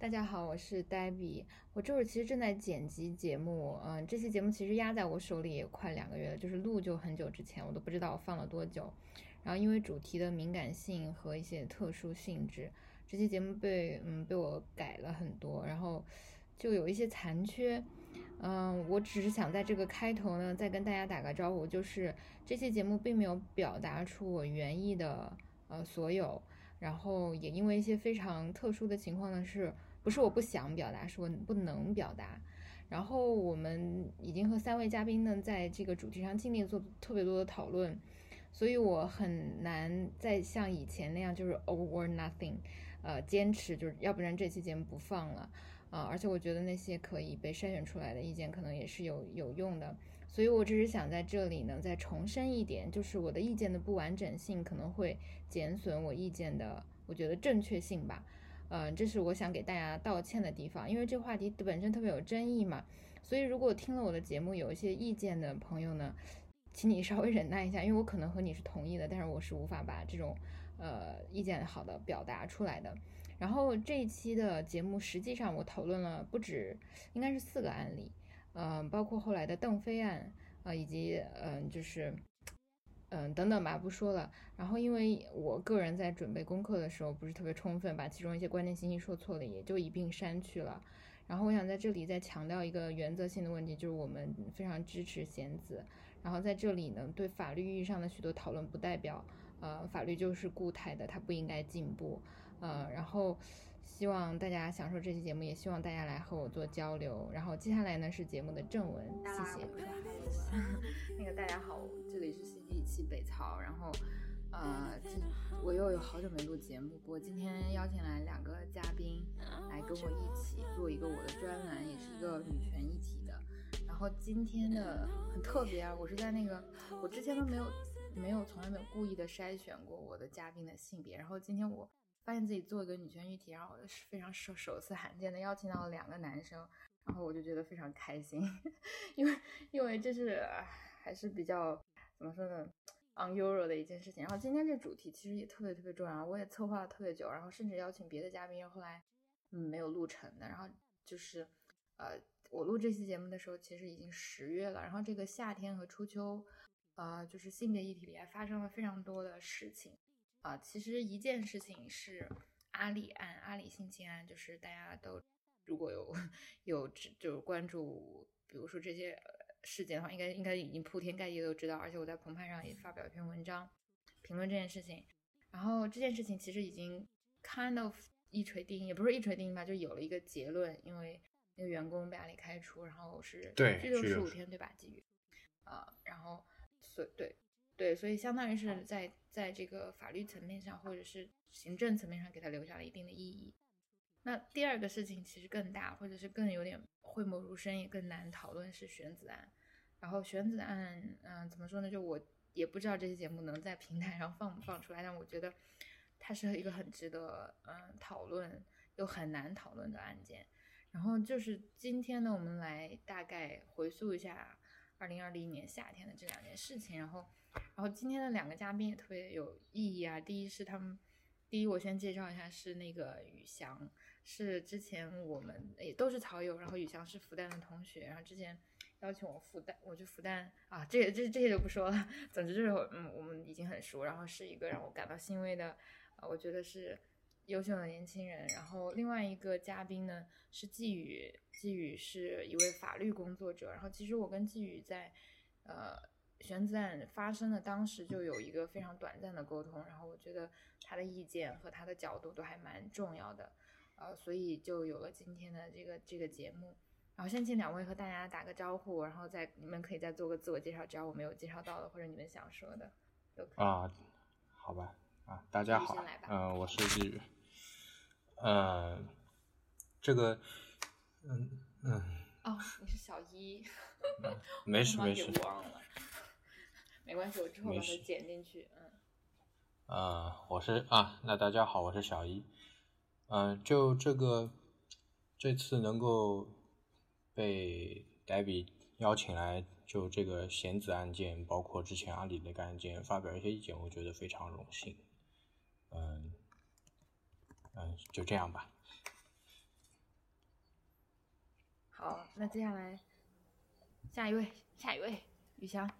大家好，我是黛比。我这会儿其实正在剪辑节目，嗯，这期节目其实压在我手里也快两个月了，就是录就很久之前，我都不知道我放了多久。然后因为主题的敏感性和一些特殊性质，这期节目被嗯被我改了很多，然后就有一些残缺。嗯，我只是想在这个开头呢再跟大家打个招呼，就是这期节目并没有表达出我原意的呃所有，然后也因为一些非常特殊的情况呢是。不是我不想表达，是我不能表达。然后我们已经和三位嘉宾呢，在这个主题上尽力做特别多的讨论，所以我很难再像以前那样就是 all or nothing，呃，坚持就是要不然这期节目不放了啊。而且我觉得那些可以被筛选出来的意见可能也是有有用的，所以我只是想在这里呢再重申一点，就是我的意见的不完整性可能会减损我意见的，我觉得正确性吧。嗯，这是我想给大家道歉的地方，因为这个话题本身特别有争议嘛，所以如果听了我的节目有一些意见的朋友呢，请你稍微忍耐一下，因为我可能和你是同意的，但是我是无法把这种呃意见好的表达出来的。然后这一期的节目实际上我讨论了不止，应该是四个案例，嗯，包括后来的邓飞案啊，以及嗯就是。嗯，等等吧，不说了。然后，因为我个人在准备功课的时候不是特别充分，把其中一些关键信息说错了，也就一并删去了。然后，我想在这里再强调一个原则性的问题，就是我们非常支持贤子。然后在这里呢，对法律意义上的许多讨论，不代表呃法律就是固态的，它不应该进步。呃，然后。希望大家享受这期节目，也希望大家来和我做交流。然后接下来呢是节目的正文，谢谢。那个大家好，这里是新一期北曹。然后，呃，我又有好久没录节目，不过今天邀请来两个嘉宾来跟我一起做一个我的专栏，也是一个女权议题的。然后今天的很特别啊，我是在那个我之前都没有没有从来没有故意的筛选过我的嘉宾的性别，然后今天我。发现自己做一个女权议题，然后是非常首首次罕见的邀请到了两个男生，然后我就觉得非常开心，因为因为这是还是比较怎么说呢，on euro 的一件事情。然后今天这主题其实也特别特别重要，我也策划了特别久，然后甚至邀请别的嘉宾，后来嗯没有录成的。然后就是呃我录这期节目的时候，其实已经十月了，然后这个夏天和初秋，呃就是性别议题里还发生了非常多的事情。啊，其实一件事情是阿里案，阿里性侵案，就是大家都如果有有就是关注，比如说这些事件的话，应该应该已经铺天盖地都知道。而且我在澎湃上也发表一篇文章评论这件事情。然后这件事情其实已经 kind of 一锤定音，也不是一锤定音吧，就有了一个结论，因为那个员工被阿里开除，然后是拘留十五天，对吧？基于啊，然后所对。对，所以相当于是在在这个法律层面上，或者是行政层面上，给他留下了一定的意义。那第二个事情其实更大，或者是更有点讳莫如深，也更难讨论是选子案。然后选子案，嗯，怎么说呢？就我也不知道这期节目能在平台上放不放出来，但我觉得它是一个很值得嗯讨论又很难讨论的案件。然后就是今天呢，我们来大概回溯一下二零二零年夏天的这两件事情，然后。然后今天的两个嘉宾也特别有意义啊！第一是他们，第一我先介绍一下是那个宇翔，是之前我们也都是草友，然后宇翔是复旦的同学，然后之前邀请我复旦，我去复旦啊，这这这些就不说了。总之就是嗯，我们已经很熟，然后是一个让我感到欣慰的，啊，我觉得是优秀的年轻人。然后另外一个嘉宾呢是季宇，季宇是一位法律工作者，然后其实我跟季宇在呃。选子案发生的当时就有一个非常短暂的沟通，然后我觉得他的意见和他的角度都还蛮重要的，呃，所以就有了今天的这个这个节目。然后先请两位和大家打个招呼，然后再你们可以再做个自我介绍，只要我没有介绍到的或者你们想说的都可以。啊，好吧，啊，大家好，嗯，我是季宇，嗯，这个，嗯嗯。哦，你是小一，没事 没事。忘了。没关系，我之后把它剪进去。嗯，呃，我是啊，那大家好，我是小一。嗯，就这个这次能够被黛比邀请来，就这个贤子案件，包括之前阿里那个案件，发表一些意见，我觉得非常荣幸。嗯嗯，就这样吧。好那接下来下一位，下一位，雨翔。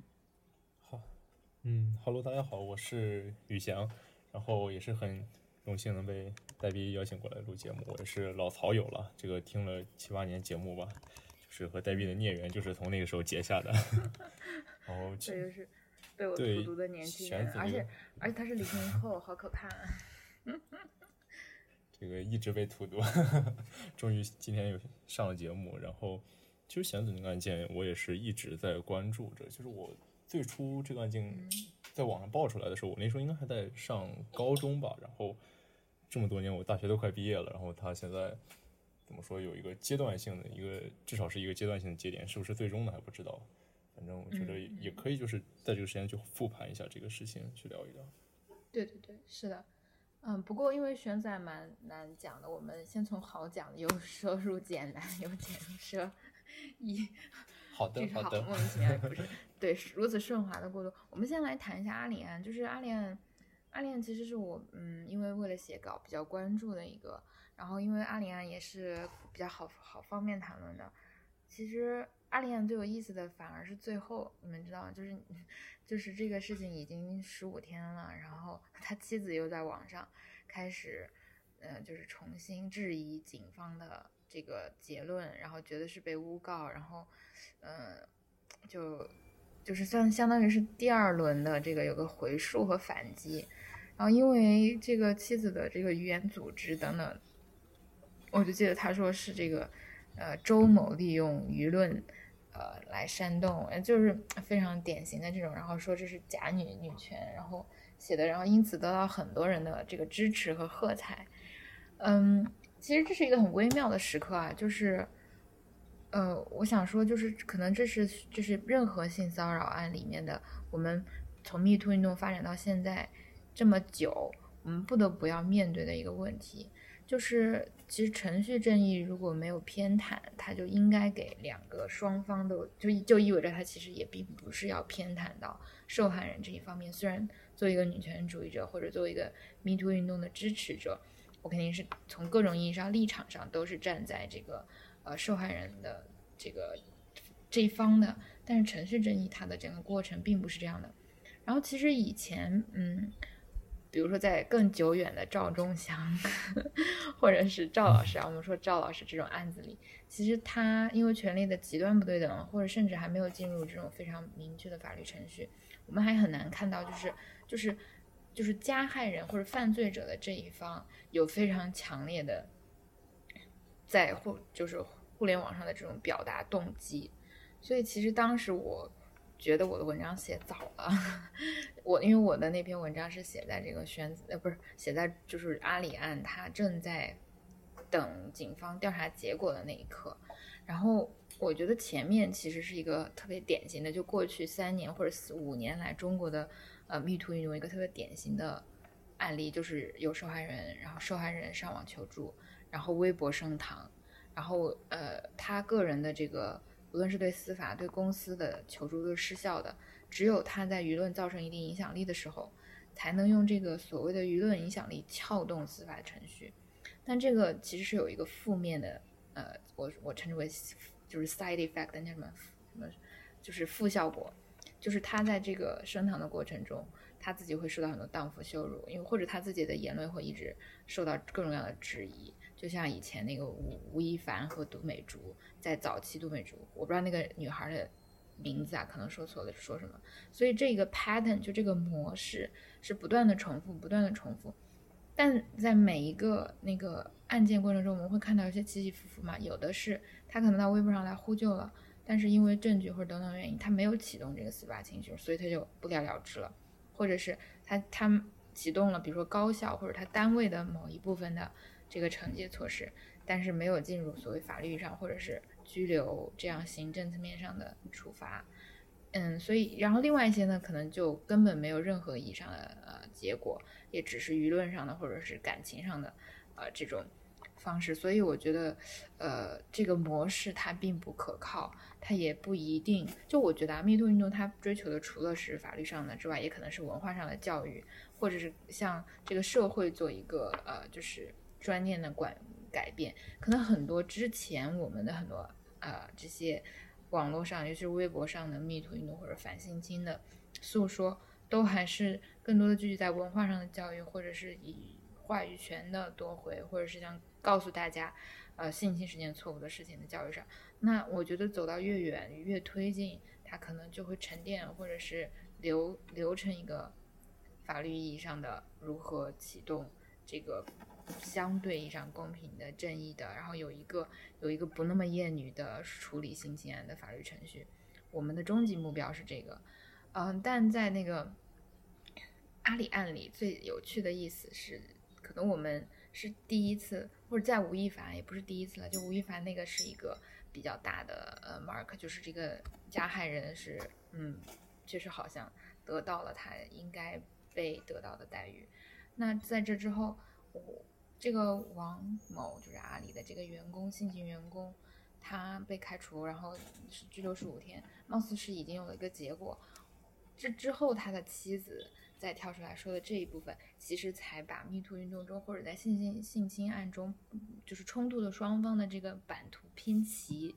好，嗯，Hello，大家好，我是宇翔，然后也是很荣幸能被戴比邀请过来录节目，我也是老曹友了，这个听了七八年节目吧，就是和戴比的孽缘就是从那个时候结下的。然后这就是被我荼毒的年轻人，而且而且他是零零后，好可怕。啊 这个一直被荼毒，终于今天又上了节目。然后，其实弦子那个案件，我也是一直在关注着。就是我最初这个案件在网上爆出来的时候，我那时候应该还在上高中吧。然后这么多年，我大学都快毕业了。然后他现在怎么说有一个阶段性的一个，至少是一个阶段性的节点，是不是最终的还不知道。反正我觉得也可以，就是在这个时间去复盘一下这个事情，去聊一聊。对对对，是的。嗯，不过因为选仔蛮难讲的，我们先从好讲的，由奢入俭难，由俭入奢易。好的，好的。莫名其妙不是对如此顺滑的过渡。我们先来谈一下阿里安，就是阿里安，阿里安其实是我嗯，因为为了写稿比较关注的一个，然后因为阿里安也是比较好好方便谈论的。其实阿里安最有意思的反而是最后，你们知道？就是。就是这个事情已经十五天了，然后 他妻子又在网上开始，嗯，就是重新质疑警方的这个结论，然后觉得是被诬告，然后，嗯，就就是相相当于是第二轮的这个有个回溯和反击，然后因为这个妻子的这个语言组织等等，我就记得他说是这个，呃，周某利用舆论。呃，来煽动，就是非常典型的这种，然后说这是假女女权，然后写的，然后因此得到很多人的这个支持和喝彩。嗯，其实这是一个很微妙的时刻啊，就是，呃，我想说，就是可能这是就是任何性骚扰案里面的，我们从 Me Too 运动发展到现在这么久，我们不得不要面对的一个问题。就是，其实程序正义如果没有偏袒，它就应该给两个双方都就就意味着它其实也并不是要偏袒到受害人这一方面。虽然作为一个女权主义者或者作为一个 Me Too 运动的支持者，我肯定是从各种意义上立场上都是站在这个呃受害人的这个这一方的。但是程序正义它的整个过程并不是这样的。然后其实以前，嗯。比如说，在更久远的赵忠祥，或者是赵老师啊，我们说赵老师这种案子里，其实他因为权力的极端不对等，或者甚至还没有进入这种非常明确的法律程序，我们还很难看到，就是就是就是加害人或者犯罪者的这一方有非常强烈的在互就是互联网上的这种表达动机，所以其实当时我。觉得我的文章写早了，我因为我的那篇文章是写在这个宣呃不是写在就是阿里案他正在等警方调查结果的那一刻，然后我觉得前面其实是一个特别典型的，就过去三年或者四五年来中国的呃密图运动一个特别典型的案例，就是有受害人，然后受害人上网求助，然后微博升堂，然后呃他个人的这个。无论是对司法、对公司的求助都是失效的，只有他在舆论造成一定影响力的时候，才能用这个所谓的舆论影响力撬动司法程序。但这个其实是有一个负面的，呃，我我称之为就是 side effect，叫什么什么，就是负效果，就是他在这个升堂的过程中，他自己会受到很多荡妇羞辱，因为或者他自己的言论会一直受到各种各样的质疑。就像以前那个吴吴亦凡和杜美竹，在早期杜美竹，我不知道那个女孩的名字啊，可能说错了，说什么？所以这个 pattern 就这个模式是不断的重复，不断的重复。但在每一个那个案件过程中，我们会看到一些起起伏伏嘛。有的是他可能到微博上来呼救了，但是因为证据或者等等原因，他没有启动这个司法程序，所以他就不了了之了。或者是他他启动了，比如说高校或者他单位的某一部分的。这个惩戒措施，但是没有进入所谓法律上或者是拘留这样行政层面上的处罚，嗯，所以然后另外一些呢，可能就根本没有任何意义上的呃结果，也只是舆论上的或者是感情上的呃这种方式，所以我觉得呃这个模式它并不可靠，它也不一定。就我觉得啊，密度运动它追求的除了是法律上的之外，也可能是文化上的教育，或者是向这个社会做一个呃就是。专念的管改变，可能很多之前我们的很多呃这些网络上，尤其是微博上的密图运动或者反性侵的诉说，都还是更多的聚集在文化上的教育，或者是以话语权的夺回，或者是像告诉大家，呃，性侵是件错误的事情的教育上。那我觉得走到越远，越推进，它可能就会沉淀，或者是流流成一个法律意义上的如何启动这个相对意义上公平的、正义的，然后有一个有一个不那么厌女的处理性侵案的法律程序。我们的终极目标是这个，嗯，但在那个阿里案里最有趣的意思是，可能我们是第一次，或者在吴亦凡也不是第一次了，就吴亦凡那个是一个比较大的呃 mark，就是这个加害人是嗯，确实好像得到了他应该被得到的待遇。那在这之后，我这个王某就是阿里的这个员工，性侵员工，他被开除，然后是拘留十五天，貌似是已经有了一个结果。这之后，他的妻子再跳出来说的这一部分，其实才把密图运动中或者在性侵性侵案中，就是冲突的双方的这个版图拼齐。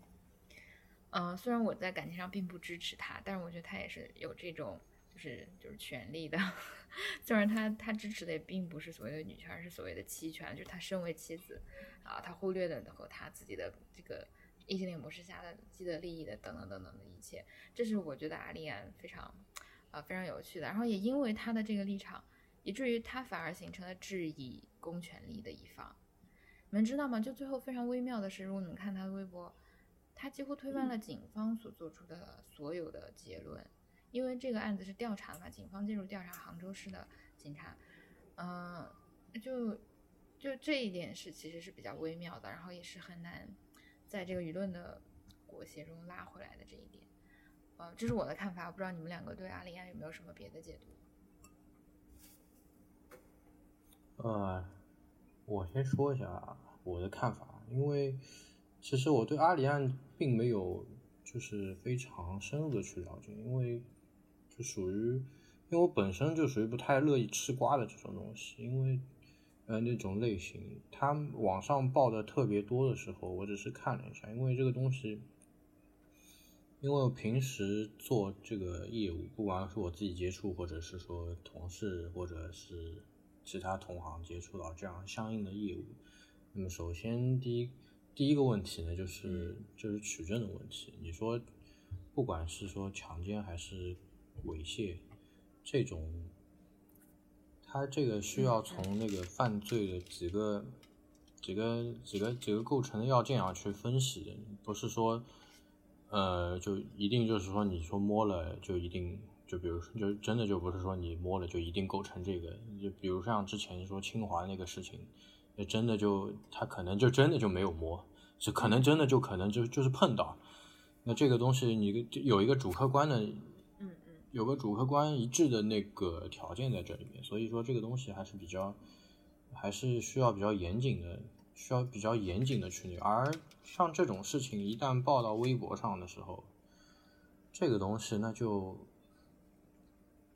嗯、虽然我在感情上并不支持他，但是我觉得他也是有这种就是就是权利的。虽然他他支持的也并不是所谓的女权，而是所谓的妻权，就是他身为妻子啊，他忽略的和他自己的这个异性恋模式下的既得利益的等等等等的一切，这是我觉得阿丽安非常啊、非常有趣的。然后也因为他的这个立场，以至于他反而形成了质疑公权力的一方。你们知道吗？就最后非常微妙的是，如果你们看他的微博，他几乎推翻了警方所做出的所有的结论。因为这个案子是调查嘛，警方介入调查杭州市的警察，嗯、就就这一点是其实是比较微妙的，然后也是很难在这个舆论的裹挟中拉回来的这一点，呃，这是我的看法，我不知道你们两个对阿里安有没有什么别的解读？呃，我先说一下我的看法，因为其实我对阿里安并没有就是非常深入的去了解，因为就属于，因为我本身就属于不太乐意吃瓜的这种东西，因为呃那种类型，它网上报的特别多的时候，我只是看了一下，因为这个东西。因为平时做这个业务，不管是我自己接触，或者是说同事，或者是其他同行接触到这样相应的业务，那么首先第一第一个问题呢，就是就是取证的问题。你说，不管是说强奸还是猥亵，这种，它这个需要从那个犯罪的几个几个几个几个构成的要件啊去分析的，不是说。呃，就一定就是说，你说摸了就一定，就比如说，就真的就不是说你摸了就一定构成这个，就比如像之前说清华那个事情，那真的就他可能就真的就没有摸，是可能真的就可能就就是碰到，那这个东西你有一个主客观的，嗯嗯有个主客观一致的那个条件在这里面，所以说这个东西还是比较，还是需要比较严谨的。需要比较严谨的去那个，而像这种事情一旦报到微博上的时候，这个东西那就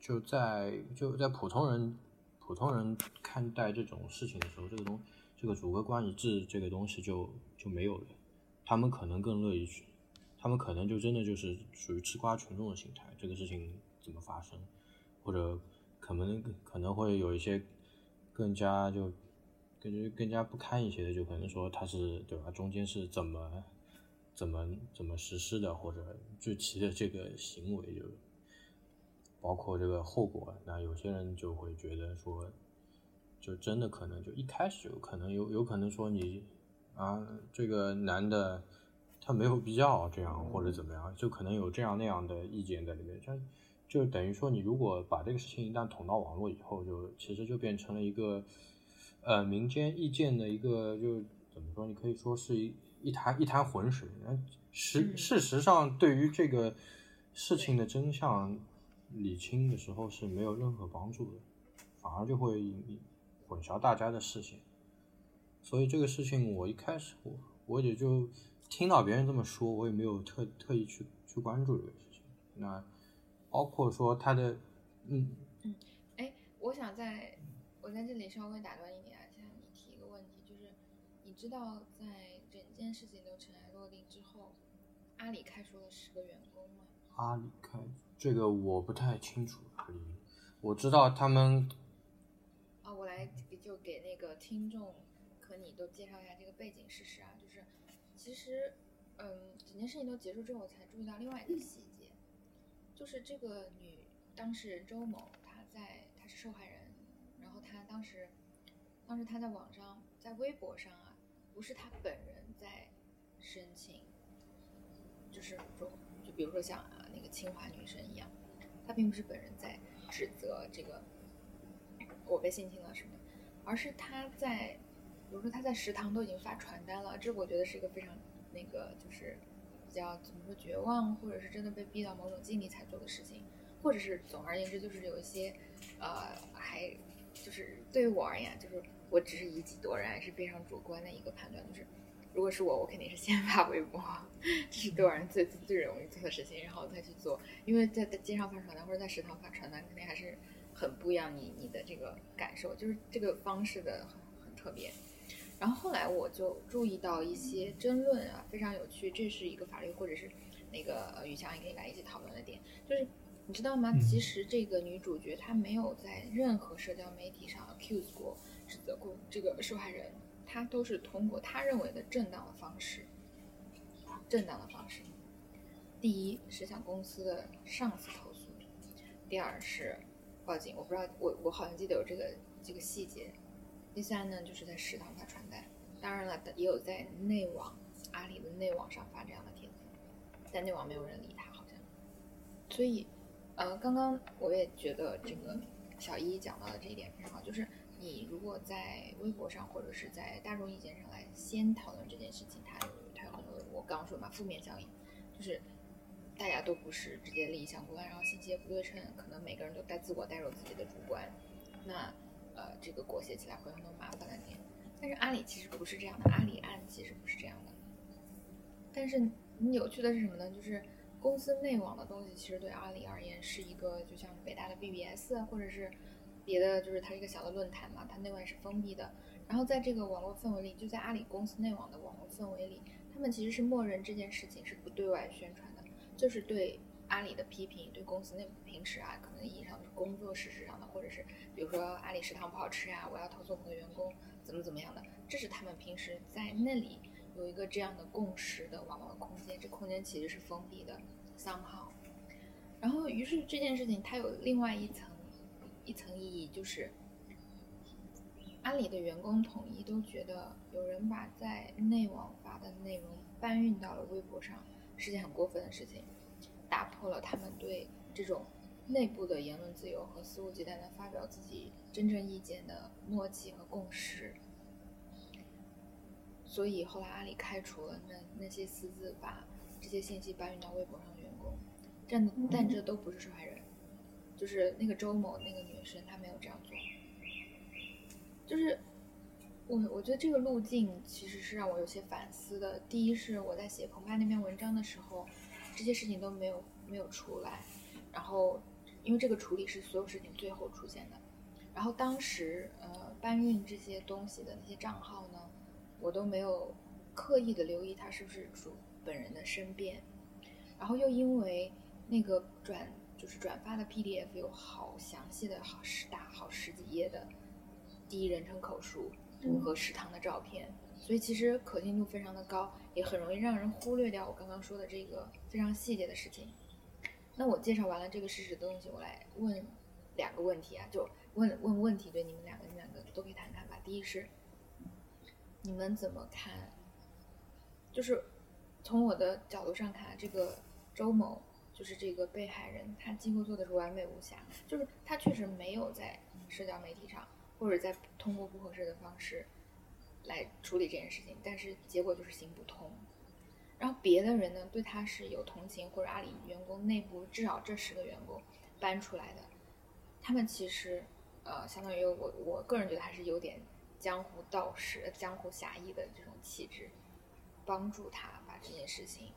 就在就在普通人普通人看待这种事情的时候，这个东这个主客观一致这个东西就就没有了，他们可能更乐意去，他们可能就真的就是属于吃瓜群众的心态，这个事情怎么发生，或者可能可能会有一些更加就。感觉更加不堪一些的，就可能说他是对吧？中间是怎么怎么怎么实施的，或者具体的这个行为，就包括这个后果。那有些人就会觉得说，就真的可能就一开始有可能有有可能说你啊，这个男的他没有必要这样或者怎么样，就可能有这样那样的意见在里面。就就等于说，你如果把这个事情一旦捅到网络以后，就其实就变成了一个。呃，民间意见的一个，就怎么说？你可以说是一一潭一潭浑水。实事实上，对于这个事情的真相理清的时候是没有任何帮助的，反而就会混淆大家的视线。所以这个事情，我一开始我我也就听到别人这么说，我也没有特特意去去关注这个事情。那包括说他的，嗯嗯，哎，我想在我在这里稍微打断一点啊，向。你提一个问题，就是你知道，在整件事情都尘埃落定之后，阿里开除了十个员工吗？阿里开这个我不太清楚，阿里我知道他们啊，我来就给那个听众和你都介绍一下这个背景事实啊，就是其实，嗯，整件事情都结束之后，我才注意到另外一个细节，就是这个女当事人周某，她在她是受害人，当时，当时他在网上在微博上啊，不是他本人在申请，就是说，就比如说像啊那个清华女生一样，她并不是本人在指责这个我被性侵了什么，而是他在，比如说他在食堂都已经发传单了，这我觉得是一个非常那个就是比较怎么说绝望，或者是真的被逼到某种境地才做的事情，或者是总而言之就是有一些呃还就是对于我而言，就是我只是以己度人，是非常主观的一个判断，就是如果是我，我肯定是先发微博，这是对我而言最最最容易做的事情，然后再去做，因为在在街上发传单或者在食堂发传单，肯定还是很不一样你你的这个感受，就是这个方式的很很特别。然后后来我就注意到一些争论啊，非常有趣，这是一个法律或者是那个呃宇翔也可以来一起讨论的点，就是你知道吗？嗯其实这个女主角她没有在任何社交媒体上 accuse 过、指责过这个受害人，她都是通过她认为的正当的方式，正当的方式。第一是向公司的上司投诉，第二是报警。我不知道，我我好像记得有这个这个细节。第三呢，就是在食堂发传单，当然了，也有在内网阿里的内网上发这样的帖子，但内网没有人理他，好像。所以，呃，刚刚我也觉得这个小一讲到的这一点非常好，就是你如果在微博上或者是在大众意见上来先讨论这件事情，它有它有很多我刚刚说嘛负面效应，就是大家都不是直接利益相关，然后信息也不对称，可能每个人都带自我带入自己的主观，那呃这个裹挟起来会有很多麻烦的点。但是阿里其实不是这样的，阿里案其实不是这样的。但是你有趣的是什么呢？就是公司内网的东西，其实对阿里而言是一个，就像北大的 BBS 或者是别的，就是它是一个小的论坛嘛，它内外是封闭的。然后在这个网络氛围里，就在阿里公司内网的网络氛围里，他们其实是默认这件事情是不对外宣传的，就是对阿里的批评，对公司内部平时啊，可能意义上是工作事实上的，或者是比如说阿里食堂不好吃啊，我要投诉我们的员工怎么怎么样的，这是他们平时在那里有一个这样的共识的网络空间，这空间其实是封闭的，somehow。然后，于是这件事情它有另外一层一层意义，就是阿里的员工统一都觉得有人把在内网发的内容搬运到了微博上，是件很过分的事情，打破了他们对这种内部的言论自由和肆无忌惮的发表自己真正意见的默契和共识。所以后来阿里开除了那那些私自把这些信息搬运到微博上的员工，但但这都不是受害人，就是那个周某那个女生她没有这样做，就是我我觉得这个路径其实是让我有些反思的。第一是我在写澎湃那篇文章的时候，这些事情都没有没有出来，然后因为这个处理是所有事情最后出现的，然后当时呃搬运这些东西的那些账号呢，我都没有刻意的留意他是不是主本人的身边，然后又因为那个转就是转发的 PDF 有好详细的好十大好十几页的第一人称口述和食堂的照片，所以其实可信度非常的高，也很容易让人忽略掉我刚刚说的这个非常细节的事情。那我介绍完了这个事实的东西，我来问两个问题啊，就问问问题，对你们两个，你们两个都可以谈谈吧。第一是，你们怎么看？就是从我的角度上看，这个周某就是这个被害人，他几乎做的是完美无瑕，就是他确实没有在社交媒体上或者在通过不合适的方式来处理这件事情，但是结果就是行不通。然后别的人呢，对他是有同情，或者阿里员工内部至少这十个员工搬出来的，他们其实呃，相当于我我个人觉得还是有点江湖道士、江湖侠义的这种气质，帮助他把这件事情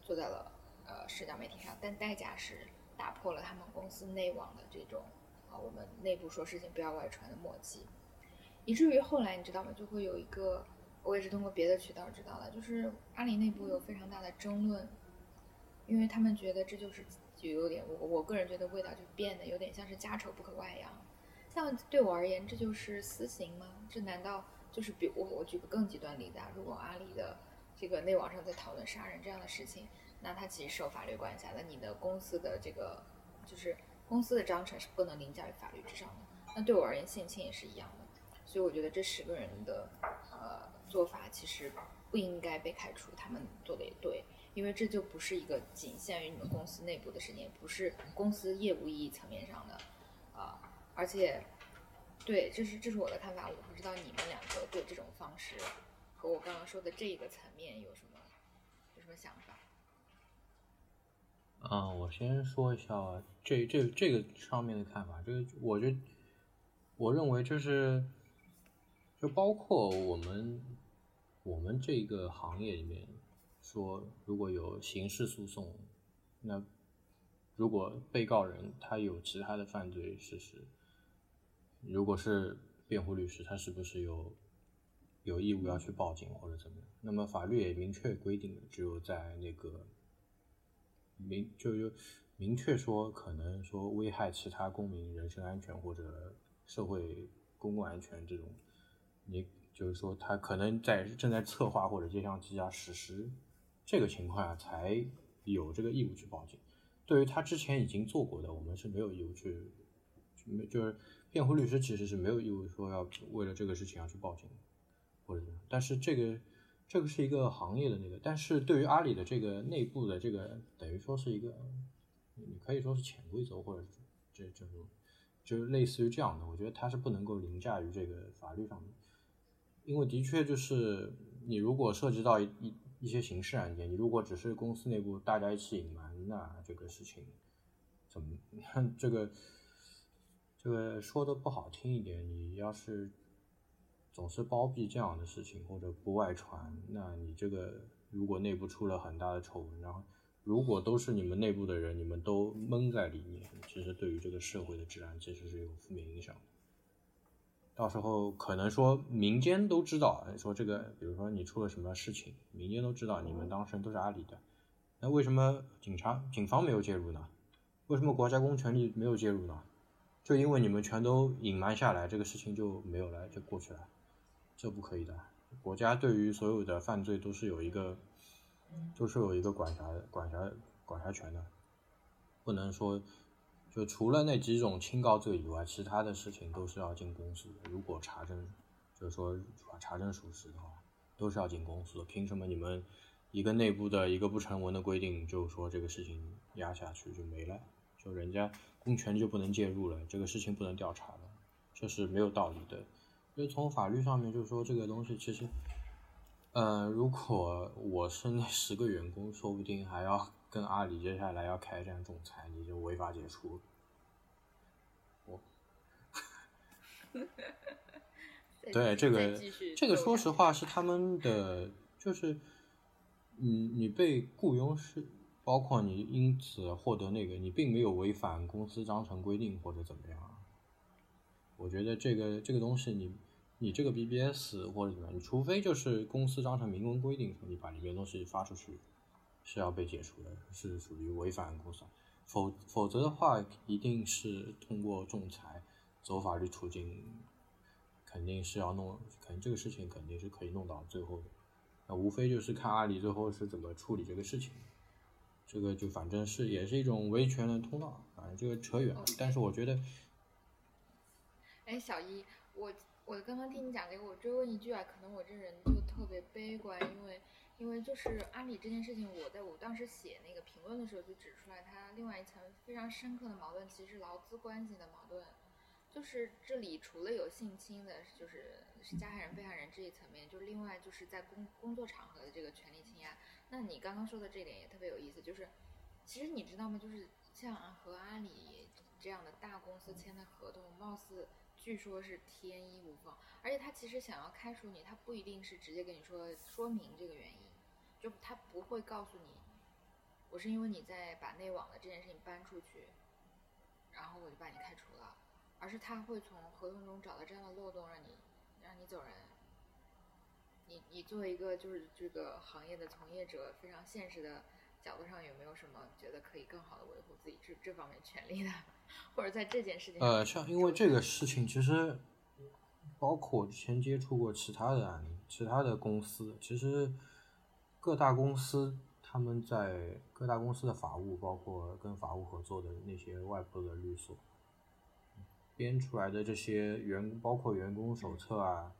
做在了呃社交媒体上，但代价是打破了他们公司内网的这种啊、我们内部说事情不要外传的默契，以至于后来你知道吗？就会有一个。我也是通过别的渠道知道的，就是阿里内部有非常大的争论，因为他们觉得这就是就有点我我个人觉得味道就变得有点像是家丑不可外扬。像对我而言，这就是私刑吗？这难道就是比我我举个更极端例子啊？如果阿里的这个内网上在讨论杀人这样的事情，那他其实受法律管辖的，你的公司的这个就是公司的章程是不能凌驾于法律之上的。那对我而言，性侵也是一样的。所以我觉得这十个人的呃做法其实不应该被开除，他们做的也对，因为这就不是一个仅限于你们公司内部的事情，也不是公司业务意义层面上的。而且，对，这是这是我的看法。我不知道你们两个对这种方式和我刚刚说的这个层面有什么有什么想法？嗯，我先说一下这这这个上面的看法。这个，我觉得，我认为就是，就包括我们我们这个行业里面说，如果有刑事诉讼，那如果被告人他有其他的犯罪事实。如果是辩护律师，他是不是有有义务要去报警或者怎么样？那么法律也明确规定了，只有在那个明就就明确说可能说危害其他公民人身安全或者社会公共安全这种，你就是说他可能在正在策划或者即将即将实施这个情况下才有这个义务去报警。对于他之前已经做过的，我们是没有义务去，没就是。辩护律师其实是没有义务说要为了这个事情要去报警，或者，但是这个这个是一个行业的那个，但是对于阿里的这个内部的这个，等于说是一个，你可以说是潜规则或者这这种，就是类似于这样的，我觉得它是不能够凌驾于这个法律上面，因为的确就是你如果涉及到一一些刑事案件，你如果只是公司内部大家一起隐瞒，那这个事情怎么看 这个？这个说的不好听一点，你要是总是包庇这样的事情或者不外传，那你这个如果内部出了很大的丑闻，然后如果都是你们内部的人，你们都蒙在里面，其实对于这个社会的治安其实是有负面影响的。到时候可能说民间都知道，说这个，比如说你出了什么事情，民间都知道你们当事人都是阿里的，那为什么警察、警方没有介入呢？为什么国家公权力没有介入呢？就因为你们全都隐瞒下来，这个事情就没有了，就过去了，这不可以的。国家对于所有的犯罪都是有一个，都是有一个管辖、管辖、管辖权的，不能说就除了那几种轻告罪以外，其他的事情都是要进公司。如果查证，就是说查证属实的话，都是要进公司。凭什么你们一个内部的一个不成文的规定，就说这个事情压下去就没了？就人家。公权力就不能介入了，这个事情不能调查了，这是没有道理的。因为从法律上面就是说，这个东西其实，呃，如果我是那十个员工，说不定还要跟阿里接下来要开战仲裁，你就违法解除。我，对这个这个，说实话是他们的，就是你你被雇佣是。包括你因此获得那个，你并没有违反公司章程规定或者怎么样。我觉得这个这个东西，你你这个 BBS 或者怎么样，你除非就是公司章程明文规定，你把里面东西发出去是要被解除的，是属于违反公司。否否则的话，一定是通过仲裁走法律途径，肯定是要弄，肯定这个事情肯定是可以弄到最后的。那无非就是看阿里最后是怎么处理这个事情。这个就反正是也是一种维权的通道，反正这个扯远了。但是我觉得，哎，小一，我我刚刚听你讲这个，我追问一句啊，可能我这人就特别悲观，因为因为就是阿里这件事情，我在我当时写那个评论的时候就指出来，它另外一层非常深刻的矛盾，其实是劳资关系的矛盾，就是这里除了有性侵的，就是是加害人被害人这一层面，就是另外就是在工工作场合的这个权利侵压。那你刚刚说的这点也特别有意思，就是其实你知道吗？就是像和阿里这样的大公司签的合同，貌似据说是天衣无缝，而且他其实想要开除你，他不一定是直接跟你说说明这个原因，就他不会告诉你，我是因为你在把内网的这件事情搬出去，然后我就把你开除了，而是他会从合同中找到这样的漏洞，让你让你走人。你你作为一个就是这个行业的从业者，非常现实的角度上有没有什么觉得可以更好的维护自己这这方面权利的，或者在这件事情呃，像因为这个事情，其实包括之前接触过其他的案例，其他的公司，其实各大公司他们在各大公司的法务，包括跟法务合作的那些外部的律所编出来的这些员，包括员工手册啊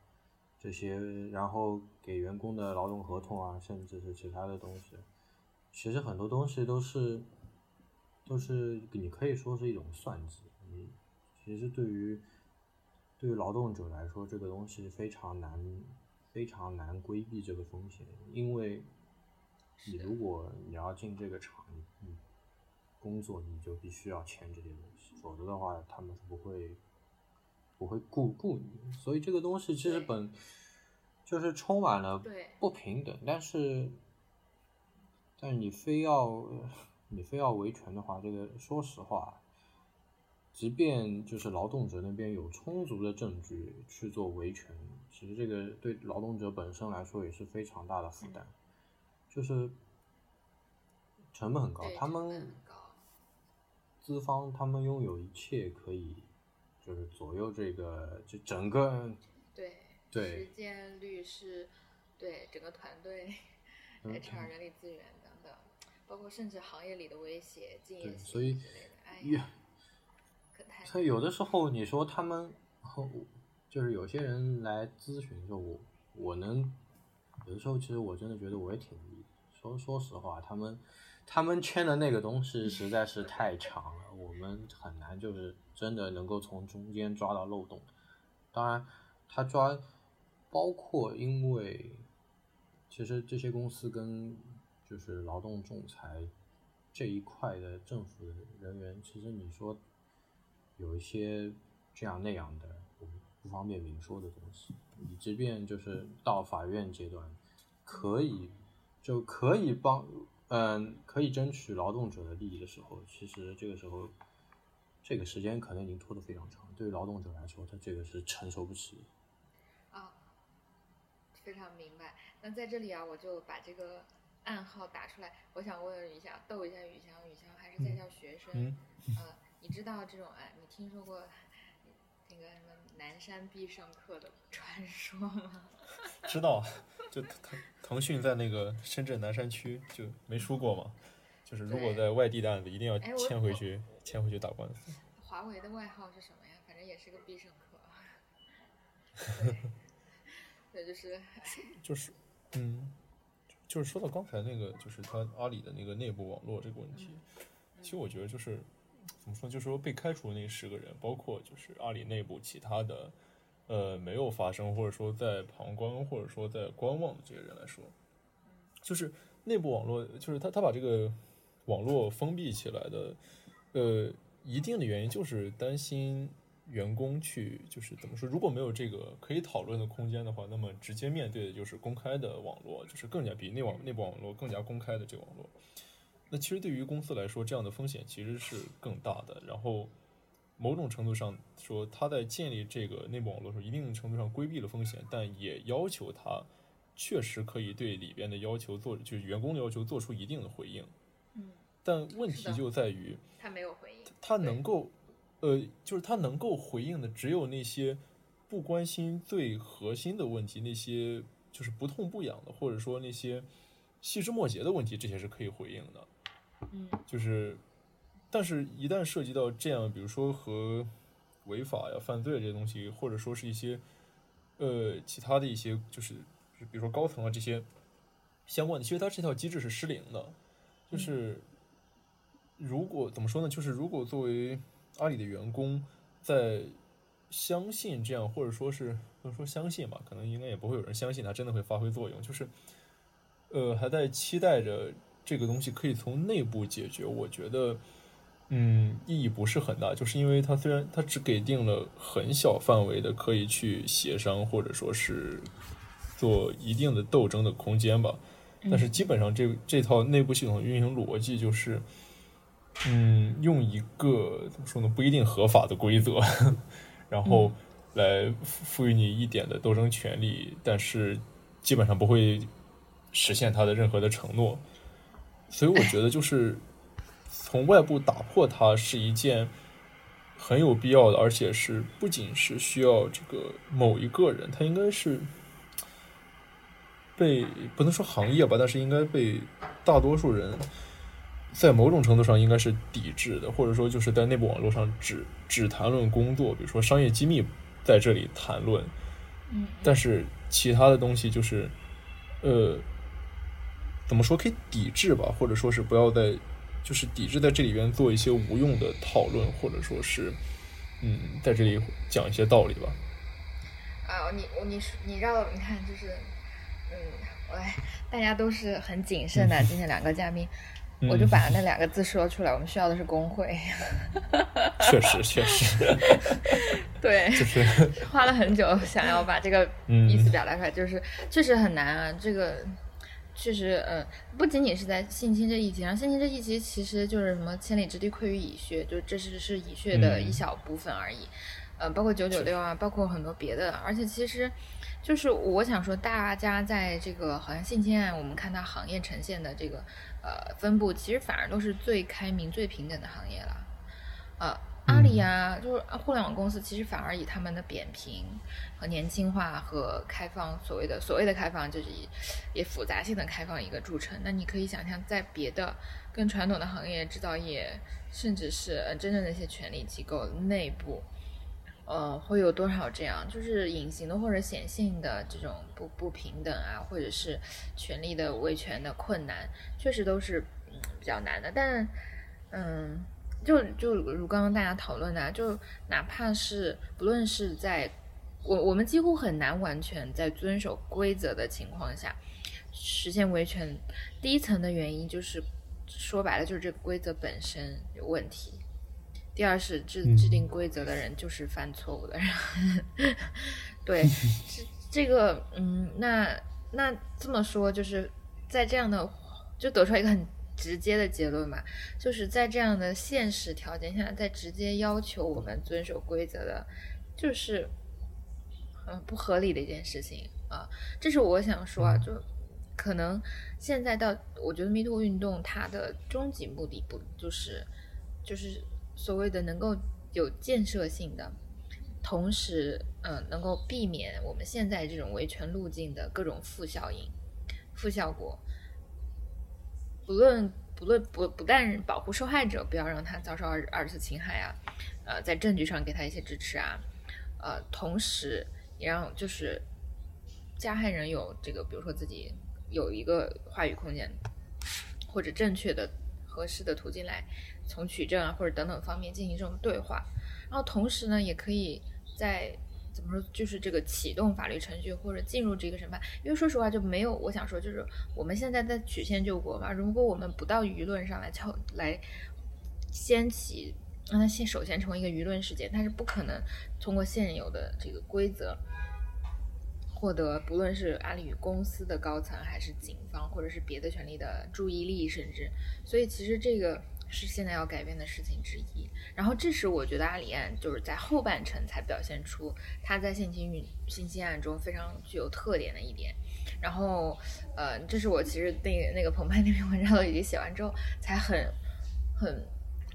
这些，然后给员工的劳动合同啊，甚至是其他的东西，其实很多东西都是都是你可以说是一种算计，你其实对于对于劳动者来说，这个东西非常难非常难规避这个风险，因为你如果你要进这个厂，工作你就必须要签这些东西，否则的话他们是不会不会雇雇你，所以这个东西其实本就是充满了对。不平等，但是但是你非要 你非要维权的话，这个说实话，即便就是劳动者那边有充足的证据去做维权，其实这个对劳动者本身来说也是非常大的负担，就是成本很高，他们资方他们拥有一切可以就是左右这个就整个对对时间、律师，对整个团队、嗯 HR、人力资源等等，包括甚至行业里的威胁、竞业所以哎呀，可太所以有的时候你说他们，就是有些人来咨询说我我能，有的时候其实我真的觉得我也挺。说说实话，他们他们签的那个东西实在是太长了，我们很难就是真的能够从中间抓到漏洞。当然，他抓包括因为其实这些公司跟就是劳动仲裁这一块的政府人员，其实你说有一些这样那样的，我不方便明说的东西。你即便就是到法院阶段，可以就可以帮，嗯，可以争取劳动者的利益的时候，其实这个时候，这个时间可能已经拖得非常长。对于劳动者来说，他这个是承受不起的。啊，非常明白。那在这里啊，我就把这个暗号打出来。我想问一下，逗一下雨翔，雨翔还是在校学生，嗯呃，你知道这种哎，你听说过那个什么南山必胜客的传说吗？知道，就腾腾讯在那个深圳南山区就没输过嘛，就是如果在外地的案子一定要迁回去，迁回去打官司。华为的外号是什么呀？反正也是个必胜客。对，对，就是就是，嗯，就是说到刚才那个，就是他阿里的那个内部网络这个问题，其实我觉得就是怎么说，就是说被开除那十个人，包括就是阿里内部其他的，呃，没有发生或者说在旁观或者说在观望的这些人来说，就是内部网络，就是他他把这个网络封闭起来的，呃，一定的原因就是担心员工去，就是怎么说，如果没有这个可以讨论的空间的话，那么直接面对的就是公开的网络，就是更加比内网内部网络更加公开的这个网络。那其实对于公司来说，这样的风险其实是更大的。然后某种程度上说，他在建立这个内部网络的时候，一定程度上规避了风险，但也要求他确实可以对里边的要求做，就是员工的要求做出一定的回应。嗯，但问题就在于，他没有回应。他对能够，呃，就是他能够回应的只有那些不关心最核心的问题，那些就是不痛不痒的，或者说那些细枝末节的问题，这些是可以回应的。嗯就是，但是一旦涉及到这样，比如说和违法呀、犯罪这些东西，或者说是一些呃其他的一些，就是比如说高层啊这些相关的，其实它这套机制是失灵的。就是如果怎么说呢？就是如果作为阿里的员工，在相信这样，或者说是不能说相信吧，可能应该也不会有人相信它真的会发挥作用。就是呃，还在期待着这个东西可以从内部解决，我觉得，嗯，意义不是很大，就是因为它虽然它只给定了很小范围的可以去协商或者说是做一定的斗争的空间吧，但是基本上这这套内部系统的运行逻辑就是，嗯，用一个怎么说呢，不一定合法的规则，然后来赋予你一点的斗争权利，但是基本上不会实现它的任何的承诺。所以我觉得就是从外部打破它是一件很有必要的，而且是不仅是需要这个某一个人，他应该是被不能说行业吧，但是应该被大多数人在某种程度上应该是抵制的，或者说就是在内部网络上只只谈论工作，比如说商业机密在这里谈论，嗯，但是其他的东西就是呃。怎么说可以抵制吧，或者说是不要在，就是抵制在这里边做一些无用的讨论，或者说是，嗯，在这里讲一些道理吧。啊，你我你你绕你看就是，嗯，我大家都是很谨慎的，今天两个嘉宾，我就把那两个字说出来，我们需要的是工会。确实确实。对，就是花了很久想要把这个意思表达出来，就是确实很难啊，这个。确实，嗯，不仅仅是在性侵这议题上，性侵这一题其实就是什么千里之堤溃于蚁穴，就这是是蚁穴的一小部分而已，呃，包括九九六啊，包括很多别的，而且其实，就是我想说，大家在这个好像性侵案，我们看它行业呈现的这个呃分布，其实反而都是最开明、最平等的行业了，呃。阿里呀，就是互联网公司，其实反而以他们的扁平和年轻化和开放，所谓的所谓的开放，就是以也复杂性的开放一个著称。那你可以想象，在别的更传统的行业，制造业，甚至是真正的一些权力机构内部，呃，会有多少这样，就是隐形的或者显性的这种不不平等啊，或者是权力的维权的困难，确实都是比较难的。但，嗯。就就如刚刚大家讨论的，就哪怕是不论是在，我我们几乎很难完全在遵守规则的情况下实现维权。第一层的原因就是说白了就是这个规则本身有问题。第二是制制定规则的人就是犯错误的人。对，这这个嗯，那那这么说就是在这样的就得出来一个很。直接的结论嘛，就是在这样的现实条件下，在直接要求我们遵守规则的，就是很不合理的一件事情啊。这是我想说啊，就可能现在到，我觉得 MeToo 运动它的终极目的不就是就是所谓的能够有建设性的，同时嗯能够避免我们现在这种维权路径的各种负效应、负效果。不论不论不不但保护受害者，不要让他遭受二二次侵害啊，呃，在证据上给他一些支持啊，呃，同时也让就是加害人有这个，比如说自己有一个话语空间，或者正确的、合适的途径来从取证啊或者等等方面进行这种对话，然后同时呢，也可以在。怎么说？就是这个启动法律程序或者进入这个审判，因为说实话就没有。我想说，就是我们现在在曲线救国嘛。如果我们不到舆论上来敲来掀起，让它先首先成为一个舆论事件，它是不可能通过现有的这个规则获得不论是阿里与公司的高层，还是警方，或者是别的权利的注意力，甚至。所以其实这个。是现在要改变的事情之一。然后，这是我觉得阿里案就是在后半程才表现出他在性侵运性侵案中非常具有特点的一点。然后，呃，这是我其实那个那个澎湃那篇文章都已经写完之后，才很很